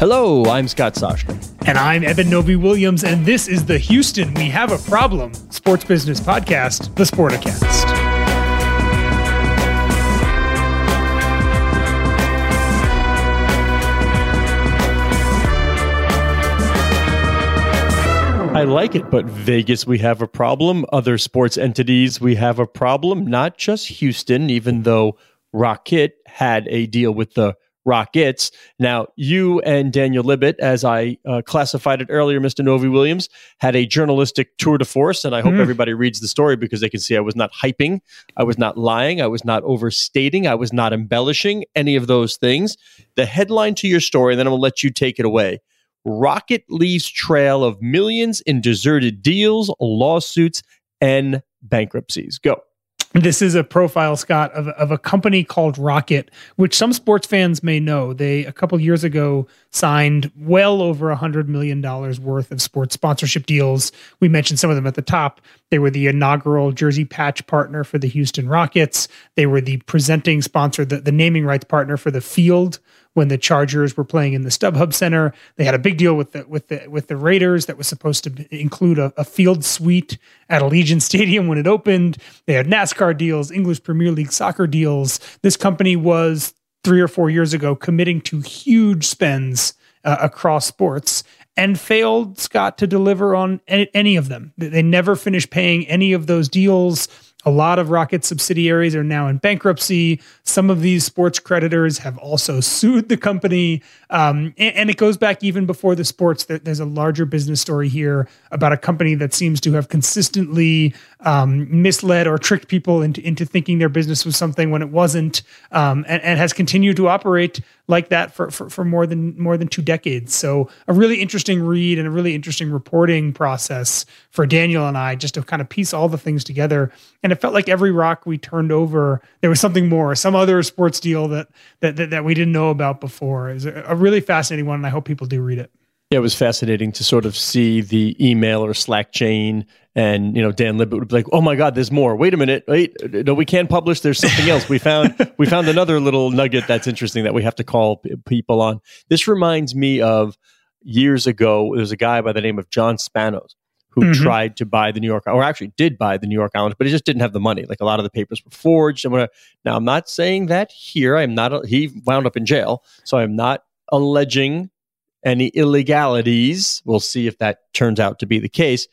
Hello, I'm Scott Soshnick. And I'm Eben Novy Williams, and this is the Houston We Have a Problem sports business podcast, The Sporticast. I like it, but Vegas, we have a problem. Other sports entities, we have a problem. Not just Houston, even though Rocket had a deal with the Rockets. Now, you and Daniel Libit, as I uh, classified it earlier, Mr. Novy Williams, had a journalistic tour de force, and I hope everybody reads the story because they can see I was not hyping, I was not lying, I was not overstating, I was not embellishing any of those things. The headline to your story, and then I'm going to let you take it away. Rocket leaves trail of millions in deserted deals, lawsuits, and bankruptcies. Go. This is a profile, Scott, of, of a company called Rocket, which some sports fans may know. They, a couple years ago, signed well over a $100 million worth of sports sponsorship deals. We mentioned some of them at the top. They were the inaugural jersey patch partner for the Houston Rockets. They were the presenting sponsor, the, the naming rights partner for the field when the Chargers were playing in the StubHub Center. They had a big deal with the with the with the Raiders that was supposed to include a, a field suite at Allegiant Stadium when it opened. They had NASCAR deals, English Premier League soccer deals. This company was three or four years ago committing to huge spends uh, across sports and failed Scott to deliver on any, any of them. They never finished paying any of those deals. A lot of Rocket subsidiaries are now in bankruptcy. Some of these sports creditors have also sued the company. Um, and, and, it goes back even before the sports. There's a larger business story here about a company that seems to have consistently um, misled or tricked people into, into thinking their business was something when it wasn't, um, and, and, has continued to operate like that for, for, for more than more than two decades. So a really interesting read and a really interesting reporting process for Daniel and I just to kind of piece all the things together. And it felt like every rock we turned over, there was something more, some other sports deal that that that, that we didn't know about before. Is a really fascinating one, and I hope people do read it. Yeah, it was fascinating to sort of see the email or Slack chain, and you know Dan Libit would be like, "Oh my God, there's more! Wait a minute, wait, no, we can't publish. There's something else. We found we found another little nugget that's interesting that we have to call p- people on." This reminds me of years ago. There was a guy by the name of John Spanos who Mhm. tried to buy the New York, or actually did buy the New York Islanders, but he just didn't have the money. Like a lot of the papers were forged. I'm now. I'm not saying that here. I'm not. He wound up in jail, so I'm not alleging any illegalities. We'll see if that turns out to be the case.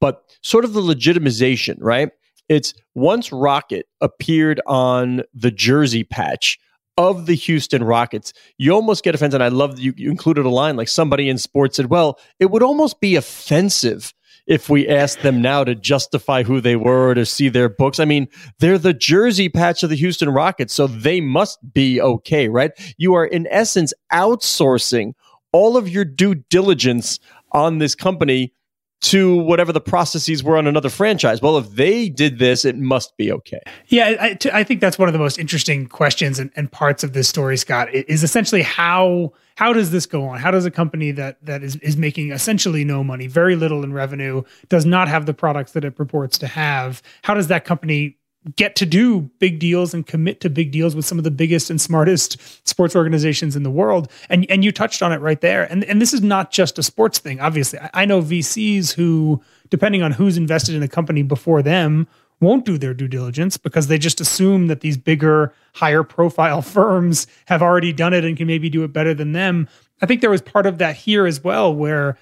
But sort of the legitimization, right? It's once Rocket appeared on the jersey patch of the Houston Rockets, you almost get offended. And I love that you, you included a line like somebody in sports said, well, it would almost be offensive if we asked them now to justify who they were or to see their books. I mean, they're the jersey patch of the Houston Rockets, so they must be okay, right? You are, in essence, outsourcing all of your due diligence on this company to whatever the processes were on another franchise. Well, if they did this, it must be okay. Yeah, I, t- I think that's one of the most interesting questions and, and parts of this story, Scott, is essentially how how does this go on? How does a company that that is, is making essentially no money, very little in revenue, does not have the products that it purports to have? How does that company get to do big deals and commit to big deals with some of the biggest and smartest sports organizations in the world. And and you touched on it right there. And and this is not just a sports thing. Obviously, I, I know VCs who, depending on who's invested in a company before them, won't do their due diligence because they just assume that these bigger, higher profile firms have already done it and can maybe do it better than them. I think there was part of that here as well, where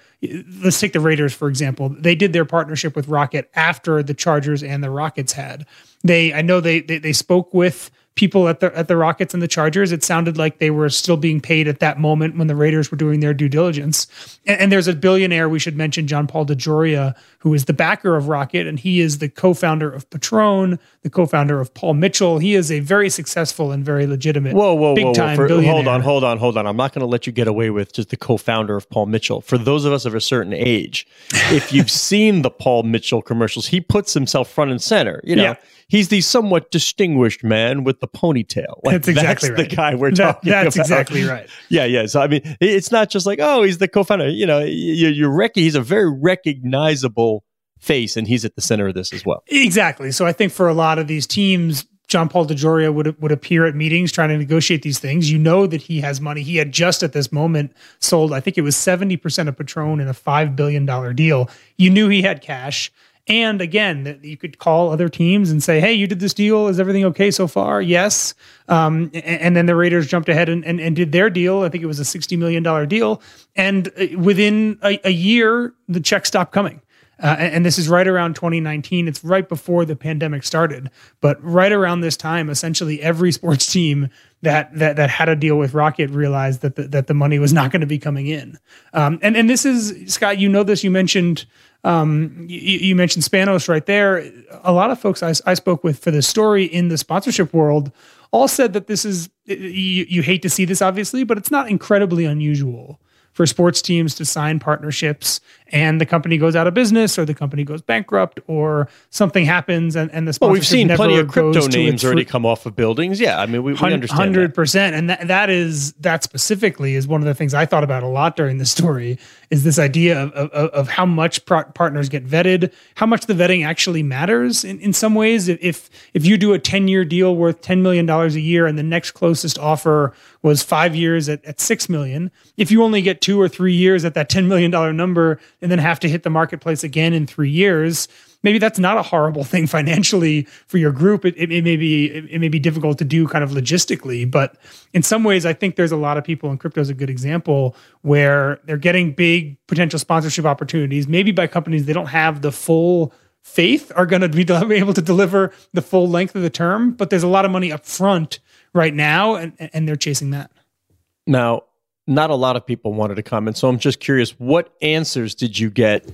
let's take the Raiders, for example. They did their partnership with Rocket after the Chargers and the Rockets had. They, I know they, they, they spoke with people at the at the Rockets and the Chargers, it sounded like they were still being paid at that moment when the Raiders were doing their due diligence. And, and there's a billionaire we should mention, John Paul DeJoria, who is the backer of Rocket, and he is the co-founder of Patron, the co-founder of Paul Mitchell. He is a very successful and very legitimate, whoa, whoa, big whoa, whoa. For, hold on, hold on, hold on. I'm not going to let you get away with just the co-founder of Paul Mitchell. For those of us of a certain age, if you've seen the Paul Mitchell commercials, he puts himself front and center. You know. Yeah he's the somewhat distinguished man with the ponytail. Like, that's exactly that's right. the guy we're that, talking that's about. exactly right. Yeah, yeah. So I mean, it's not just like oh, he's the co-founder. You know, you, you rec- He's a very recognizable face, and he's at the center of this as well. Exactly. So I think for a lot of these teams. John Paul DeJoria would would appear at meetings trying to negotiate these things. You know that he has money. He had just at this moment sold, I think it was seventy percent of Patron in a five billion dollar deal. You knew he had cash. And again, you could call other teams and say, "Hey, you did this deal. Is everything okay so far?" Yes. Um, and, and, then the Raiders jumped ahead and, and, and, did their deal. I think it was a sixty million dollar deal. And uh, within a, a, year, the check stopped coming. Uh, and this is right around 2019. It's right before the pandemic started, but right around this time, essentially every sports team that that that had a deal with Rocket realized that the, that the money was not going to be coming in. Um, and and this is Scott. You know this. You mentioned um, you, you, mentioned Spanos right there. A lot of folks I, I, spoke with for this story in the sponsorship world all said that this is you, you hate to see this obviously, but it's not incredibly unusual for sports teams to sign partnerships and the company goes out of business or the company goes bankrupt or something happens and, and the well, we've seen plenty of crypto names already come off of buildings. Yeah, I mean, we, we understand 100%. That. And that, that is, that specifically is one of the things I thought about a lot during the story is this idea of, of, of how much partners get vetted, how much the vetting actually matters in, in some ways. If, if you do a 10 year deal worth $10 million a year and the next closest offer was five years at, at 6 million, if you only get two or three years at that $10 million number, and then have to hit the marketplace again in three years, maybe that's not a horrible thing financially for your group. It, it, it may be it, it, may be difficult to do kind of logistically, but in some ways, I think there's a lot of people, and crypto is a good example where they're getting big potential sponsorship opportunities, maybe by companies they don't have the full faith are going to be able to deliver the full length of the term, but there's a lot of money up front right now, and and they're chasing that. Now, not a lot of people wanted to comment. So I'm just curious, what answers did you get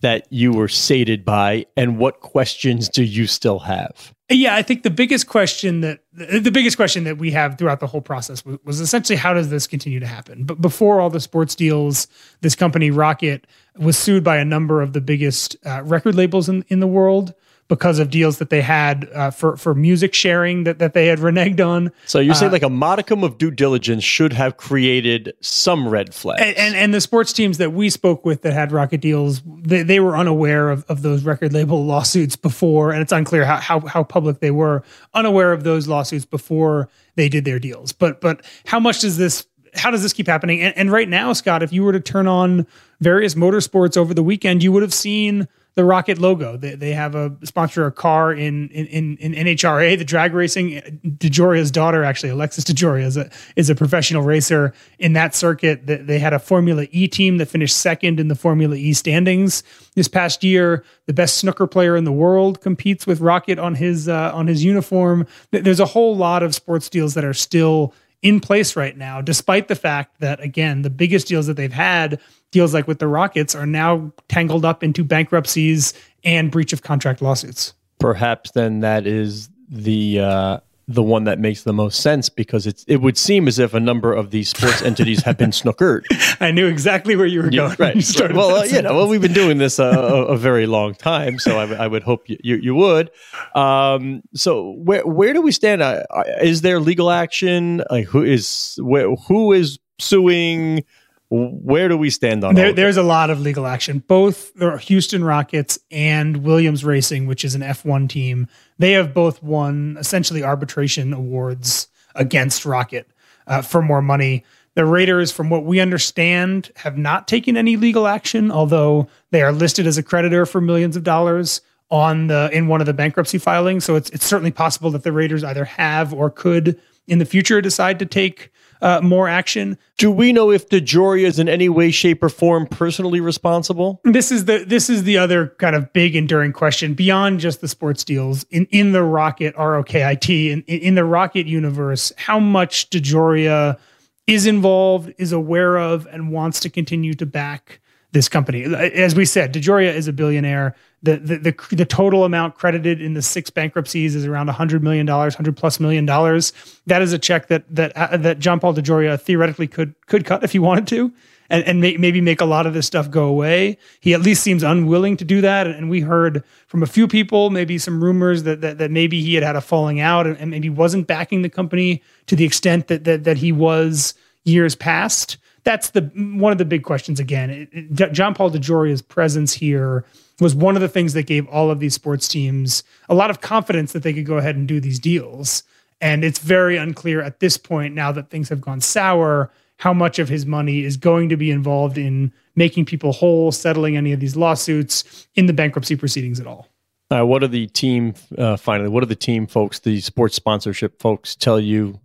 that you were sated by, and what questions do you still have? Yeah, I think the biggest question that the biggest question that we have throughout the whole process was, was, essentially how does this continue to happen? But before all the sports deals, this company Rocket was sued by a number of the biggest uh, record labels in in the world because of deals that they had uh, for for music sharing that, that they had reneged on. So you say uh, like a modicum of due diligence should have created some red flags. And, and, and the sports teams that we spoke with that had rocket deals, they, they were unaware of, of those record label lawsuits before, and it's unclear how, how how public they were, unaware of those lawsuits before they did their deals. But but how much does this how does this keep happening? And, and right now, Scott, if you were to turn on various motorsports over the weekend, you would have seen the Rocket logo. They, they have a sponsor a car in, in, in, NHRA, the drag racing. DeJoria's daughter, actually, Alexis DeJoria, is a, is a professional racer in that circuit. They had a Formula E team that finished second in the Formula E standings this past year. The best snooker player in the world competes with Rocket on his uh, on his uniform. There's a whole lot of sports deals that are still in place right now, despite the fact that, again, the biggest deals that they've had, deals like with the Rockets, are now tangled up into bankruptcies and breach of contract lawsuits. Perhaps then that is the uh, the one that makes the most sense because it's it would seem as if a number of these sports entities have been snookered. I knew exactly where you were going. right. You well, uh, you know, well, we've been doing this a, a, a very long time, so I, I would hope you, you, you would. Um, so where where do we stand? Uh, is there legal action? Like who is where, who is suing? Where do we stand on there? There's a lot of legal action. Both the Houston Rockets and Williams Racing, which is an F1 team, they have both won essentially arbitration awards against Rocket uh, for more money. The Raiders, from what we understand, have not taken any legal action, although they are listed as a creditor for millions of dollars on the in one of the bankruptcy filings. So it's it's certainly possible that the Raiders either have or could in the future decide to take uh, more action. Do we know if DeJoria is in any way, shape, or form personally responsible? This is the this is the other kind of big enduring question beyond just the sports deals in in the Rocket ROKIT in in the Rocket universe. How much DeJoria is involved, is aware of, and wants to continue to back this company. As we said, DeJoria is a billionaire. The, the, the, total amount credited in the six bankruptcies is around $100 million, 100 plus million dollars. That is a check that, that, uh, that John Paul DeJoria theoretically could, could cut if he wanted to and, and may, maybe make a lot of this stuff go away. He at least seems unwilling to do that. And we heard from a few people, maybe some rumors that, that, that maybe he had had a falling out and, and maybe wasn't backing the company to the extent that, that, that he was years past that's the one of the big questions again. It, it, John Paul DeJoria's presence here was one of the things that gave all of these sports teams a lot of confidence that they could go ahead and do these deals. And it's very unclear at this point, now that things have gone sour, how much of his money is going to be involved in making people whole, settling any of these lawsuits in the bankruptcy proceedings at all. Uh, what are the team, uh, finally, what are the team folks, the sports sponsorship folks tell you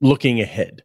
looking ahead?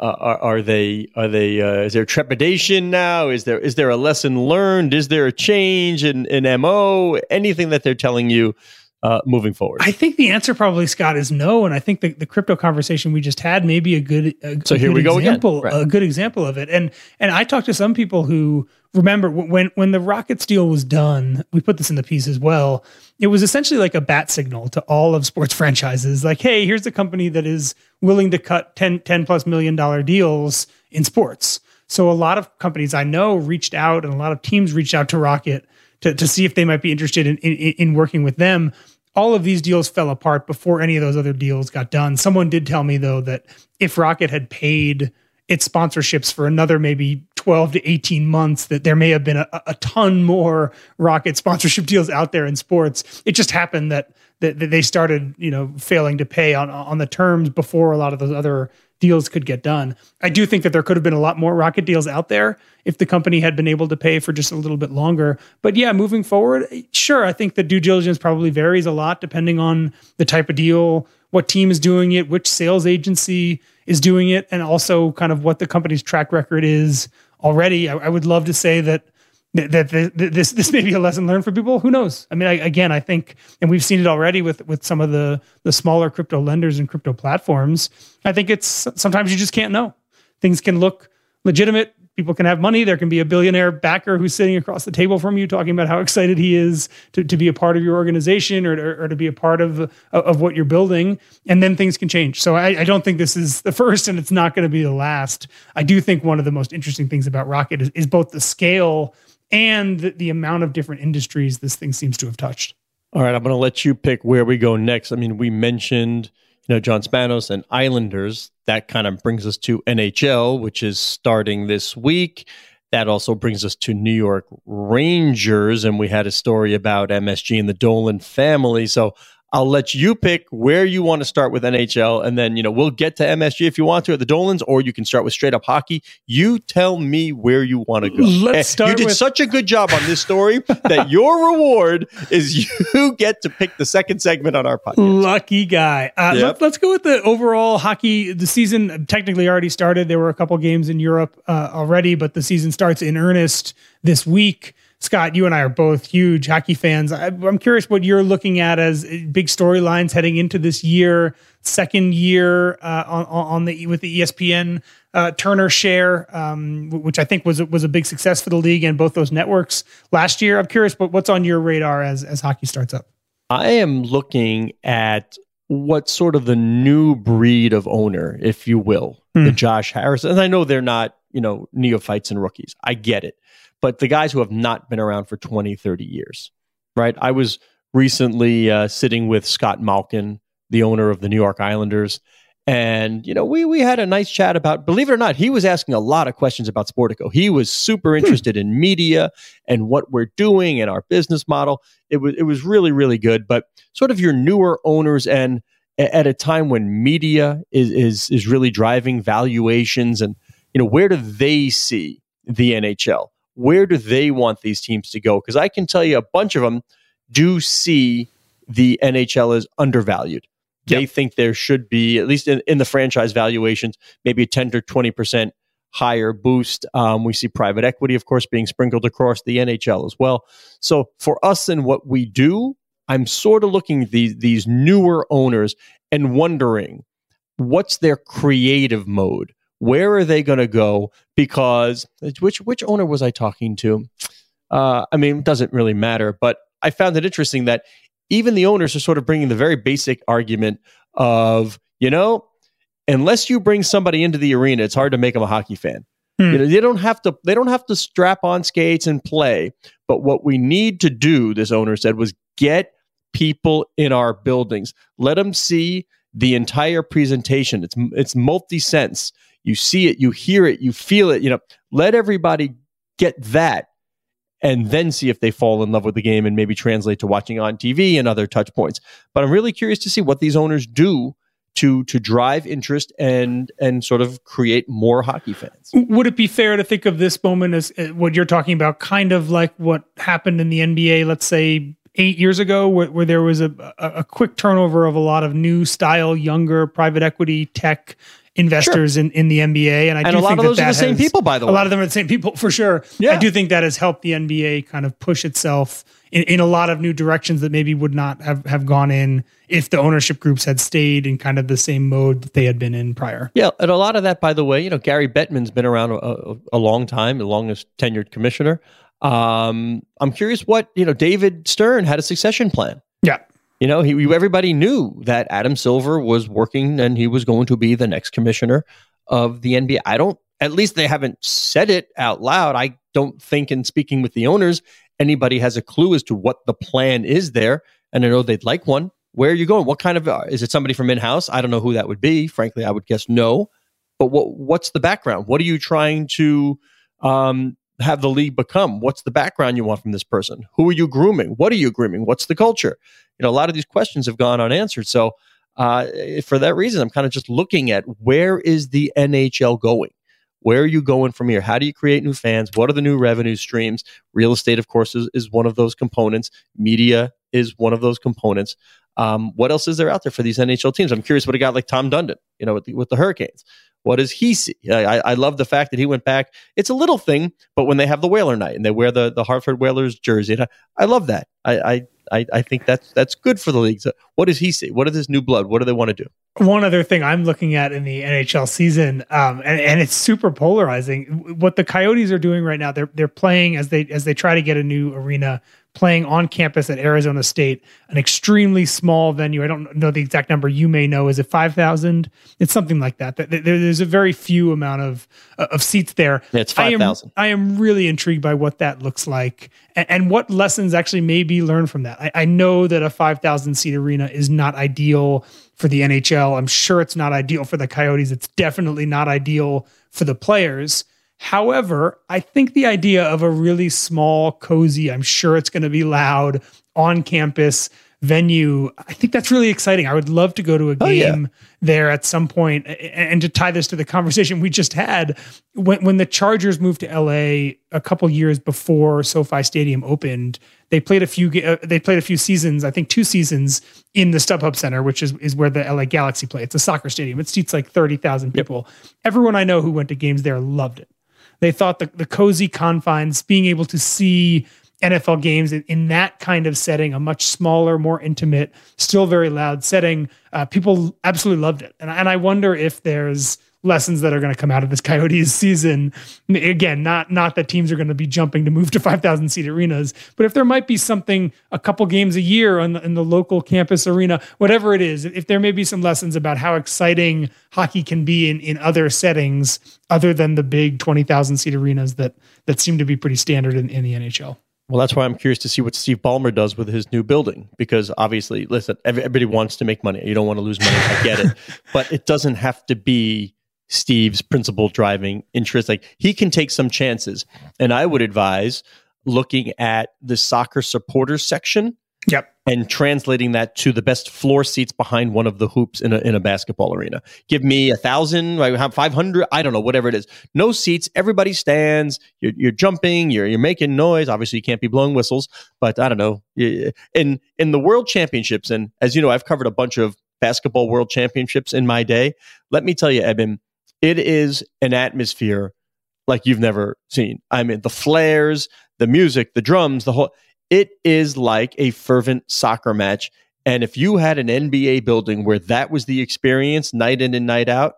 Uh, are, are, they are they uh, is there trepidation now? Is there is there a lesson learned? Is there a change in, in mo anything that they're telling you uh, moving forward i think the answer probably scott is no and i think the, the crypto conversation we just had may be a good a, so here good we go example again. Right. a good example of it and and i talked to some people who remember when when the rockets deal was done we put this in the piece as well it was essentially like a bat signal to all of sports franchises like hey here's a company that is willing to cut 10, 10 plus million dollar deals in sports so a lot of companies i know reached out and a lot of teams reached out to rocket to, to see if they might be interested in, in, in working with them all of these deals fell apart before any of those other deals got done. Someone did tell me though that if rocket had paid its sponsorships for another maybe 12 to 18 months that there may have been a, a ton more rocket sponsorship deals out there in sports. It just happened that, that, that they started you know failing to pay on on the terms before a lot of those other deals could get done i do think that there could have been a lot more rocket deals out there if the company had been able to pay for just a little bit longer but yeah moving forward sure i think the due diligence probably varies a lot depending on the type of deal what team is doing it which sales agency is doing it and also kind of what the company's track record is already. I, I would love to say that that, this this may be a lesson learned for people. Who knows? I mean, I, again, I think, and we've seen it already with with some of the the smaller crypto lenders and crypto platforms. I think it's sometimes you just can't know. Things can look legitimate people can have money. There can be a billionaire backer who's sitting across the table from you talking about how excited he is to, to be a part of your organization or, or, or to be a part of, of what you're building. And then things can change. So I, I don't think this is the first and it's not going to be the last. I do think one of the most interesting things about Rocket is, is both the scale and the, the amount of different industries this thing seems to have touched. All right, I'm going to let you pick where we go next. I mean, we mentioned you know, John Spanos and Islanders. That kind of brings us to NHL, which is starting this week. That also brings us to New York Rangers, and we had a story about MSG and the Dolan family. So I'll let you pick where you want to start with NHL, and then you know we'll get to MSG if you want to at the Dolans, or you can start with straight up hockey. You tell me where you want to go. Let's start. You did with- such a good job on this story that your reward is you get to pick the second segment on our podcast. Lucky guy. Uh, Yep. let, us go with the overall hockey. The season technically already started. There were a couple games in Europe uh, already, but the season starts in earnest this week. Scott, you and I are both huge hockey fans. I, I'm curious what you're looking at as big storylines heading into this year, second year uh, on, on the with the ESPN uh, Turner share, um, which I think was was a big success for the league and both those networks last year. I'm curious, but what's on your radar as as hockey starts up? I am looking at what sort of the new breed of owner, if you will, Hmm. the Josh Harris. And I know they're not, you know, neophytes and rookies. I get it. But the guys who have not been around for 20, 30 years, right? I was recently uh, sitting with Scott Malkin, the owner of the New York Islanders. And, you know, we, we had a nice chat about, believe it or not, he was asking a lot of questions about Sportico. He was super interested in media and what we're doing and our business model. It was, it was really, really good. But sort of your newer owners and at a time when media is, is, is really driving valuations and, you know, where do they see the NHL? Where do they want these teams to go? Because I can tell you a bunch of them do see the NHL is undervalued. They think there should be, at least in, in the franchise valuations, maybe a 10 to 20% higher boost. Um, we see private equity, of course, being sprinkled across the NHL as well. So for us and what we do, I'm sort of looking at these, these newer owners and wondering what's their creative mode? Where are they going to go? Because which which owner was I talking to? Uh, I mean, it doesn't really matter, but I found it interesting that even the owners are sort of bringing the very basic argument of, you know, unless you bring somebody into the arena, it's hard to make them a hockey fan. Hmm. You know, they don't have to they don't have to strap on skates and play. But what we need to do, this owner said, was get people in our buildings. Let them see the entire presentation. It's it's multi-sense. You see it, you hear it, you feel it, you know. Let everybody get that and then see if they fall in love with the game and maybe translate to watching on TV and other touch points. But I'm really curious to see what these owners do to to drive interest and and sort of create more hockey fans. Would it be fair to think of this moment as uh, what you're talking about, kind of like what happened in the NBA, let's say eight years ago, where, where there was a, a, a quick turnover of a lot of new style, younger private equity tech investors in, in the NBA, and I And do a lot think of that are the same has- people, by the way. a lot of them are the same people for sure. Yeah. I do think that has helped the NBA kind of push itself in, in a lot of new directions that maybe would not have, have gone in if the ownership groups had stayed in kind of the same mode that they had been in prior. Yeah, and a lot of that, by the way, you know, Gary Bettman's been around a, a, a long time, the longest tenured commissioner. Um, I'm curious what you know. David Stern had a succession plan. Yeah. You know, he everybody knew that Adam Silver was working and he was going to be the next commissioner of the NBA. I don't. At least they haven't said it out loud. I don't think, in speaking with the owners, anybody has a clue as to what the plan is there. And I know they'd like one. Where are you going? What kind of uh, is it? Somebody from in house? I don't know who that would be. Frankly, I would guess no. But what what's the background? What are you trying to um, have the league become? What's the background you want from this person? Who are you grooming? What are you grooming? What's the culture? You know, a lot of these questions have gone unanswered. So uh, for that reason, I'm kind of just looking at where is the NHL going? Where are you going from here? How do you create new fans? What are the new revenue streams? Real estate, of course, is, is one of those components. Media is one of those components. Um, what else is there out there for these NHL teams? I'm curious what a guy like Tom Dundon, you know, with the, with the Hurricanes. What does he see? I, I- love the fact that he went back. It's a little thing, but when they have the Whaler night and they wear the, the Hartford Whalers jersey, I, I love that. I, I, I, I think that's that's good for the league. So what does he see? What is this new blood? What do they want to do? One other thing I'm looking at in the NHL season, um, and, and it's super polarizing. What the Coyotes are doing right now, they're they're playing as they as they try to get a new arena, playing on campus at Arizona State, an extremely small venue. I don't know the exact number. You may know. Is it five thousand? It's something like that. There- there- There's a very few amount of of seats there. Yeah, it's I am- 5,000. I am really intrigued by what that looks like and, and what lessons actually may be learned from that. I, I know that a 5,000 seat arena is not ideal for the NHL. I'm sure it's not ideal for the Coyotes. It's definitely not ideal for the players. However, I think the idea of a really small, cozy, I'm sure it's going to be loud on campus venue, I think that's really exciting. I would love to go to a Oh, yeah. game there at some point. And to tie this to the conversation we just had, when when the Chargers moved to LA a couple years before SoFi Stadium opened, they played a few uh, they played a few seasons, I think two seasons in the StubHub Center, which is is where the LA Galaxy play. It's a soccer stadium. It seats like 30,000 people. Everyone I know who went to games there loved it. They thought the, the cozy confines, being able to see NFL games in, that kind of setting, a much smaller, more intimate, still very loud setting, uh, people absolutely loved it. And, and I wonder if there's lessons that are going to come out of this Coyotes season. Again, not not that teams are going to be jumping to move to 5,000 seat arenas, but if there might be something, a couple games a year in the, in the local campus arena, whatever it is, if there may be some lessons about how exciting hockey can be in, in other settings other than the big 20,000 seat arenas that that seem to be pretty standard in, in the NHL. Well, that's why I'm curious to see what Steve Ballmer does with his new building because obviously, listen, everybody wants to make money. You don't want to lose money. I get it, but it doesn't have to be Steve's principal driving interest. Like he can take some chances, and I would advise looking at the soccer supporters section Yep. and translating that to the best floor seats behind one of the hoops in a, in a basketball arena. Give me a thousand, five hundred, I don't know, whatever it is. No seats, everybody stands. You're, you're jumping, you're you're making noise. Obviously, you can't be blowing whistles, but I don't know. In in the World Championships, and as you know, I've covered a bunch of basketball World Championships in my day. Let me tell you, Eben, it is an atmosphere like you've never seen. I mean, the flares, the music, the drums, the whole it is like a fervent soccer match. And if you had an NBA building where that was the experience night in and night out,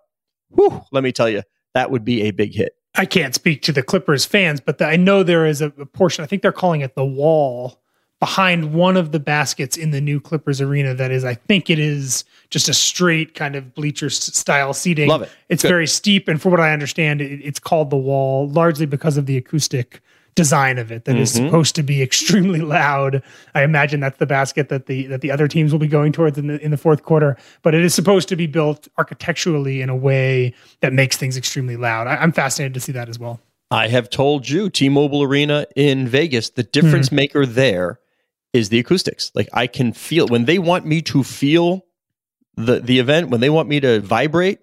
whew, let me tell you, that would be a big hit. I can't speak to the Clippers fans, but the, I know there is a, a portion, I think they're calling it the wall behind one of the baskets in the new Clippers arena that is, I think it is just a straight kind of bleacher style seating. Love it. It's Good. very steep. And for what I understand, it, it's called the wall largely because of the acoustic design of it that is Mhm. supposed to be extremely loud. I imagine that's the basket that the that the other teams will be going towards in the in the fourth quarter. But it is supposed to be built architecturally in a way that makes things extremely loud. I, I'm fascinated to see that as well. I have told you, T-Mobile Arena in Vegas, the difference Hmm. maker there is the acoustics. Like I can feel when they want me to feel the the event, when they want me to vibrate,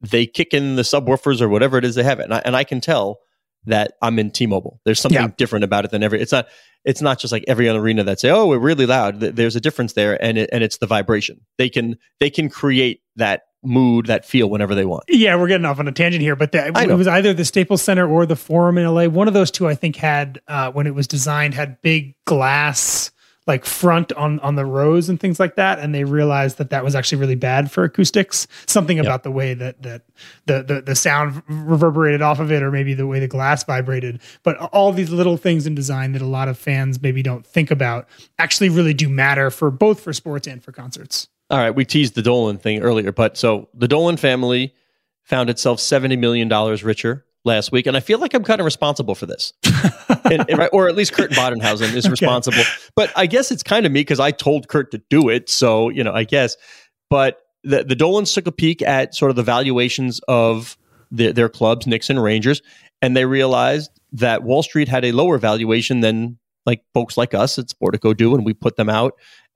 they kick in the subwoofers or whatever it is they have, and I, and I can tell that I'm in T-Mobile. There's something Yeah. different about it than every. It's not. It's not just like every other arena that say, "Oh, we're really loud." There's a difference there, and it, and it's the vibration. They can they can create that mood, that feel whenever they want. Yeah, we're getting off on a tangent here, but it was either the Staples Center or the Forum in LA. One of those two, I think, had uh, when it was designed had big glass like front on on the rows and things like that, and they realized that that was actually really bad for acoustics. Something about the way that that the, the the sound reverberated off of it, or maybe the way the glass vibrated. But all these little things in design that a lot of fans maybe don't think about actually really do matter for both for sports and for concerts. All right, we teased the Dolan thing earlier, but so the Dolan family found itself seventy million dollars richer last week, and I feel like I'm kind of responsible for this, and, and- or at least Kurt Badenhausen is responsible. But I guess it's kind of me because I told Kurt to do it, so you know, I guess. But the the Dolans took a peek at sort of the valuations of their, their clubs, Knicks and Rangers, and they realized that Wall Street had a lower valuation than like folks like us at Sportico do, and we put them out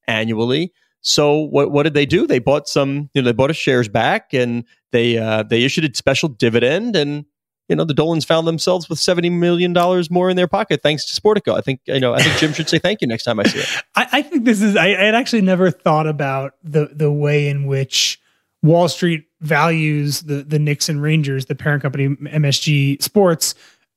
annually. So what what did they do? They bought some, you know, they bought his shares back and they uh, they issued a special dividend and you know the Dolans found themselves with seventy million dollars more in their pocket thanks to Sportico. I think you know I think Jim should say thank you next time I see it. I, I think this is. I, I had actually never thought about the the way in which Wall Street values the the Knicks and Rangers, the parent company MSG Sports,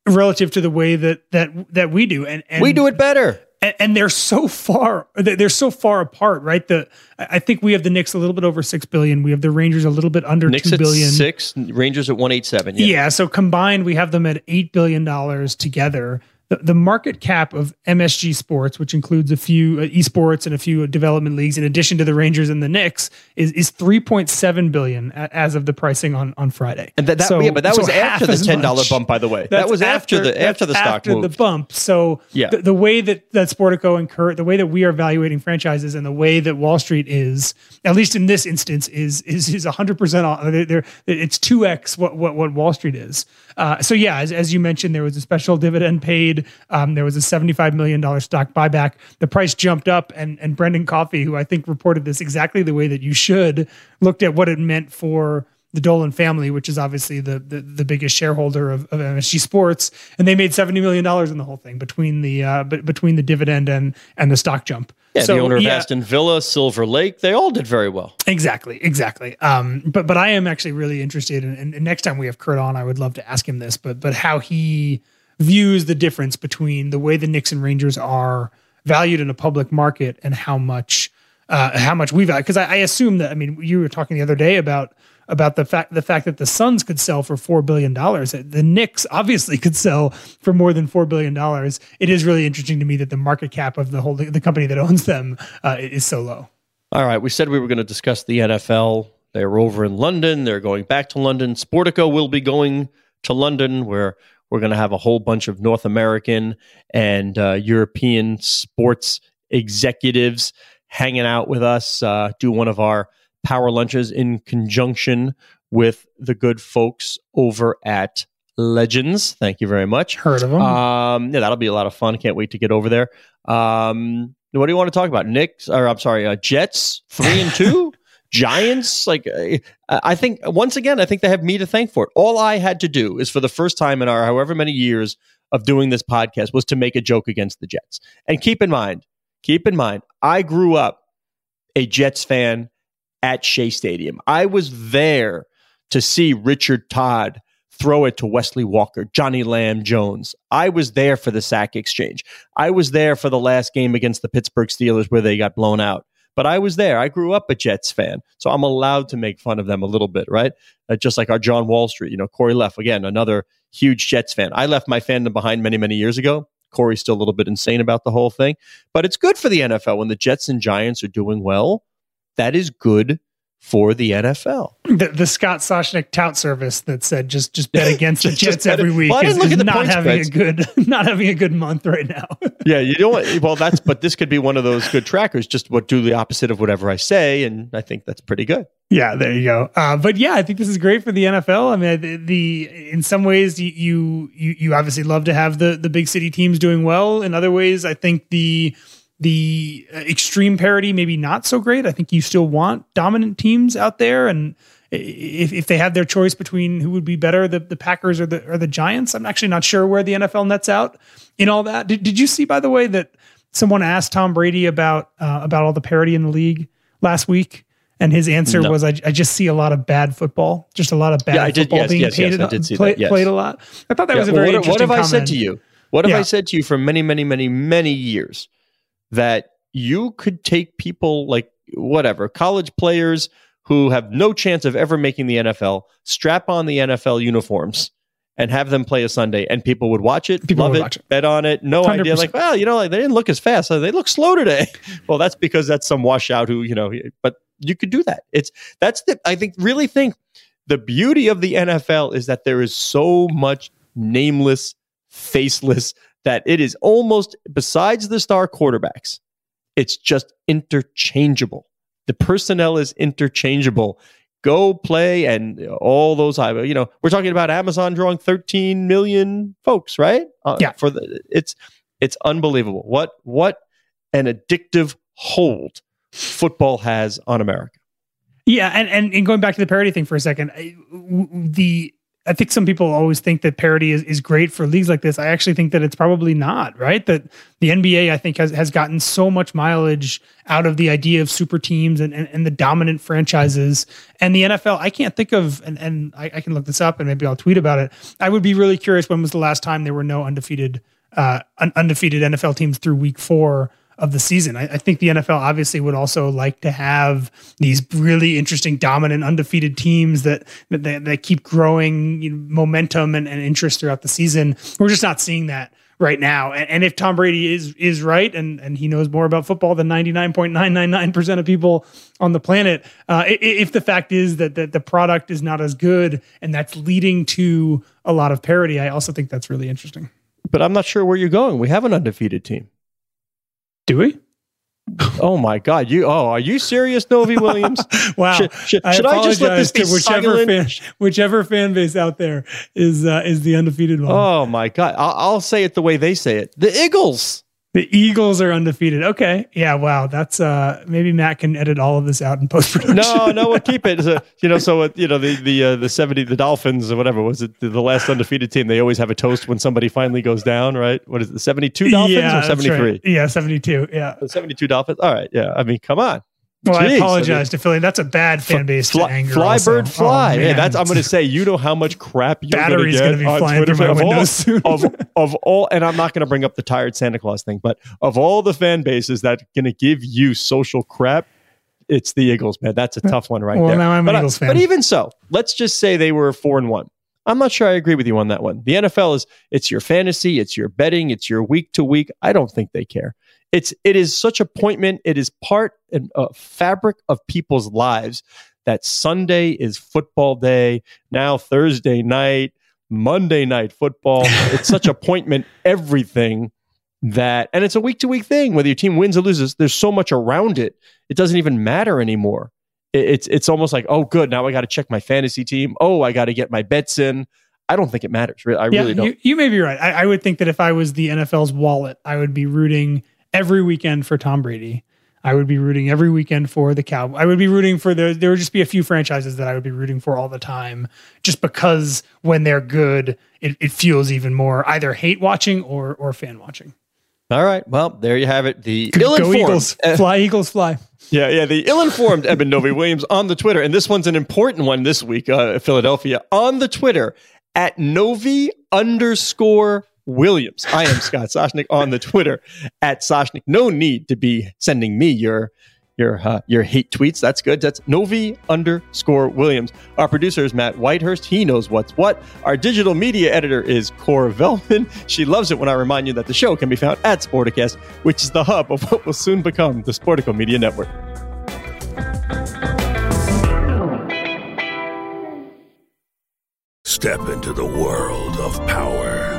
relative to the way that that that we do. And, and we do it better. And, and they're so far they're so far apart, right? The I think we have the Knicks a little bit over six billion. We have the Rangers a little bit under Knicks two billion. six, Rangers at one eight seven. Yeah. so combined, we have them at eight billion dollars together. The, the market cap of MSG Sports, which includes a few uh, esports and a few development leagues, in addition to the Rangers and the Knicks, is is three point seven billion as of the pricing on on Friday. And that, that So- yeah, but that so was after the ten dollar bump, by the way. That's that was after, the after the stock after move. the bump. So Yeah. the, the way that that Sportico and Kurt, the way that we are evaluating franchises, and the way that Wall Street is, at least in this instance, is is is hundred percent they're- it's two x what, what what Wall Street is. Uh, so yeah, as, as you mentioned, there was a special dividend paid. Um, there was a seventy five million dollar stock buyback. The price jumped up, and and Brendan Coffey, who I think reported this exactly the way that you should, looked at what it meant for the Dolan family, which is obviously the the, the biggest shareholder of, of MSG Sports, and they made seventy million dollars in the whole thing between the uh, be- between the dividend and and the stock jump. yeah, So, the owner of yeah, Aston Villa, Silver Lake, they all did very well. Exactly, exactly. Um, but but I am actually really interested in, and next time we have Kurt on, I would love to ask him this, but but how he views the difference between the way the Knicks and Rangers are valued in a public market and how much uh, how much we value. Because I, I assume that I mean you were talking the other day about about the fact the fact that the Suns could sell for four billion dollars. The Knicks obviously could sell for more than four billion dollars. It is really interesting to me that the market cap of the whole the company that owns them uh, is so low. All right, we said we were going to discuss the NFL. They're over in London. They're going back to London. Sportico will be going to London, where we're going to have a whole bunch of North American and uh, European sports executives hanging out with us. Uh, do one of our power lunches in conjunction with the good folks over at Legends. Thank you very much. Heard of them? Um, yeah, that'll be a lot of fun. Can't wait to get over there. Um, What do you want to talk about? Knicks, or I'm sorry, uh, Jets three and two, Giants. Like I think once again, I think they have me to thank for it. All I had to do is for the first time in our however many years of doing this podcast was to make a joke against the Jets. And keep in mind, keep in mind, I grew up a Jets fan at Shea Stadium. I was there to see Richard Todd throw it to Wesley Walker, Johnny Lam Jones. I was there for the sack exchange. I was there for the last game against the Pittsburgh Steelers where they got blown out. But I was there. I grew up a Jets fan, so I'm allowed to make fun of them a little bit, right? Uh, just like our John Wall Street, you know, Corey Leff again, another huge Jets fan. I left my fandom behind many, many years ago. Corey's still a little bit insane about the whole thing, but it's good for the NFL when the Jets and Giants are doing well. That is good for the NFL. The, the Scott Soshnick tout service that said just just bet against the Jets every week well, is, look is at the not having spreads. a good not having a good month right now. yeah, you know what? Well, that's but this could be one of those good trackers. Just what do the opposite of whatever I say, and I think that's pretty good. Yeah, there you go. Uh, but yeah, I think this is great for the NFL. I mean, the, the in some ways you you you obviously love to have the the big city teams doing well. In other ways, I think the the uh, extreme parity maybe not so great. I think you still want dominant teams out there, and if, if they had their choice between who would be better, the, the Packers or the or the Giants, I'm actually not sure where the NFL nets out in all that. Did, did you see, by the way, that someone asked Tom Brady about uh, about all the parity in the league last week? And his answer No. was, I, I just see a lot of bad football, just a lot of bad Yeah, I did- football yes, being yes, yes, paid, did see play- that, yes. played a lot. I thought that Yeah, was a well, very what, what interesting have I said to you? What have Yeah. I said to you for many, many, many, many years? That you could take people like whatever college players who have no chance of ever making the NFL, strap on the NFL uniforms. And have them play a Sunday, and people would watch it, People love it, it. bet on it. No idea, 100%. like, well, you know, like they didn't look as fast. So they look slow today. well, that's because that's some washout who, you know, but you could do that. It's that's the I think really think the beauty of the NFL is that there is so much nameless, faceless that it is almost besides the star quarterbacks, it's just interchangeable. The personnel is interchangeable. Go play and all those I, you know, we're talking about Amazon drawing 13 million folks, right? Uh, Yeah. For the it's it's unbelievable. What what an addictive hold football has on America. Yeah, and, and and going back to the parody thing for a second, I- w- w- the I think some people always think that parity is, is great for leagues like this. I actually think that it's probably not, right? That the NBA, I think, has, has gotten so much mileage out of the idea of super teams and, and, and the dominant franchises. And the NFL, I can't think of, and, and I, I can look this up and maybe I'll tweet about it. I would be really curious when was the last time there were no undefeated uh, un- undefeated NFL teams through week four of the season. I, I think the NFL obviously would also like to have these really interesting, dominant, undefeated teams that that, that, that keep growing you know, momentum and, and interest throughout the season. We're just not seeing that right now. And, and if Tom Brady is is right and and he knows more about football than ninety nine point nine nine nine percent of people on the planet, uh, if the fact is that that the product is not as good and that's leading to a lot of parity, I also think that's really interesting. But I'm not sure where you're going. We have an undefeated team. Do we? Oh my God! You oh, are you serious, Novy Williams? Wow. Should- should- should I just let this be whichever silent? fan, whichever fan base out there is uh, is the undefeated one? oh my God! I'll, I'll say it the way they say it. The Eagles. The Eagles are undefeated. Okay. Yeah. Wow. That's uh maybe Matt can edit all of this out in post production. No, no, we'll keep it. So, you know, so uh, you know the the uh, the seventy the Dolphins or whatever was it the, last undefeated team? They always have a toast when somebody finally goes down, right? What is it? Seventy two Dolphins yeah, or seventy three? right. Yeah, 72. Yeah. The seventy two Dolphins. All right, yeah. I mean, come on. Well, I apologize I to Philly. That's a bad fan base Fly, to anger. fly also. bird, fly. Oh, yeah, that's. I'm going to say. You know how much crap you're going to Battery's get gonna be flying Twitter through my windows soon. of of all, and I'm not going to bring up the tired Santa Claus thing, but of all the fan bases that going to give you social crap, it's the Eagles, man. That's a tough one right Well, there. now I'm an but, I- Eagles fan. but even so, let's just say they were four and one. I'm not sure I agree with you on that one. The NFL is it's your fantasy, it's your betting, it's your week to week. I don't think they care. It's it is such appointment. It is part and uh, fabric of people's lives that Sunday is football day. Now Thursday night, Monday night football. It's such appointment everything that and it's a week to week thing whether your team wins or loses there's so much around it it doesn't even matter anymore It- it's it's almost like oh good now i got to check my fantasy team oh i got to get my bets in i don't think it matters i yeah, really don't You, you may be right. I, I would think that if I was the NFL's wallet, I would be rooting every weekend for Tom Brady. I would be rooting every weekend for the Cow. I would be rooting for the. There would just be a few franchises that I would be rooting for all the time, just because when they're good, it, it feels even more either hate watching or or fan watching. All right. Well, there you have it. The Go ill-informed, Eagles, fly Eagles, fly. yeah, yeah, the ill-informed Eben Novy Williams on the Twitter, and this one's an important one this week. Uh, Philadelphia on the Twitter at Novi underscore Williams. I am Scott Soshnick on the Twitter at Soshnick. No need to be sending me your your uh, your hate tweets. That's good. That's Novy underscore Williams. Our producer is Matt Whitehurst. He knows what's what. Our digital media editor is Cora Velman. She loves it when I remind you that the show can be found at Sporticast, which is the hub of what will soon become the Sportico Media Network. Step into the world of power,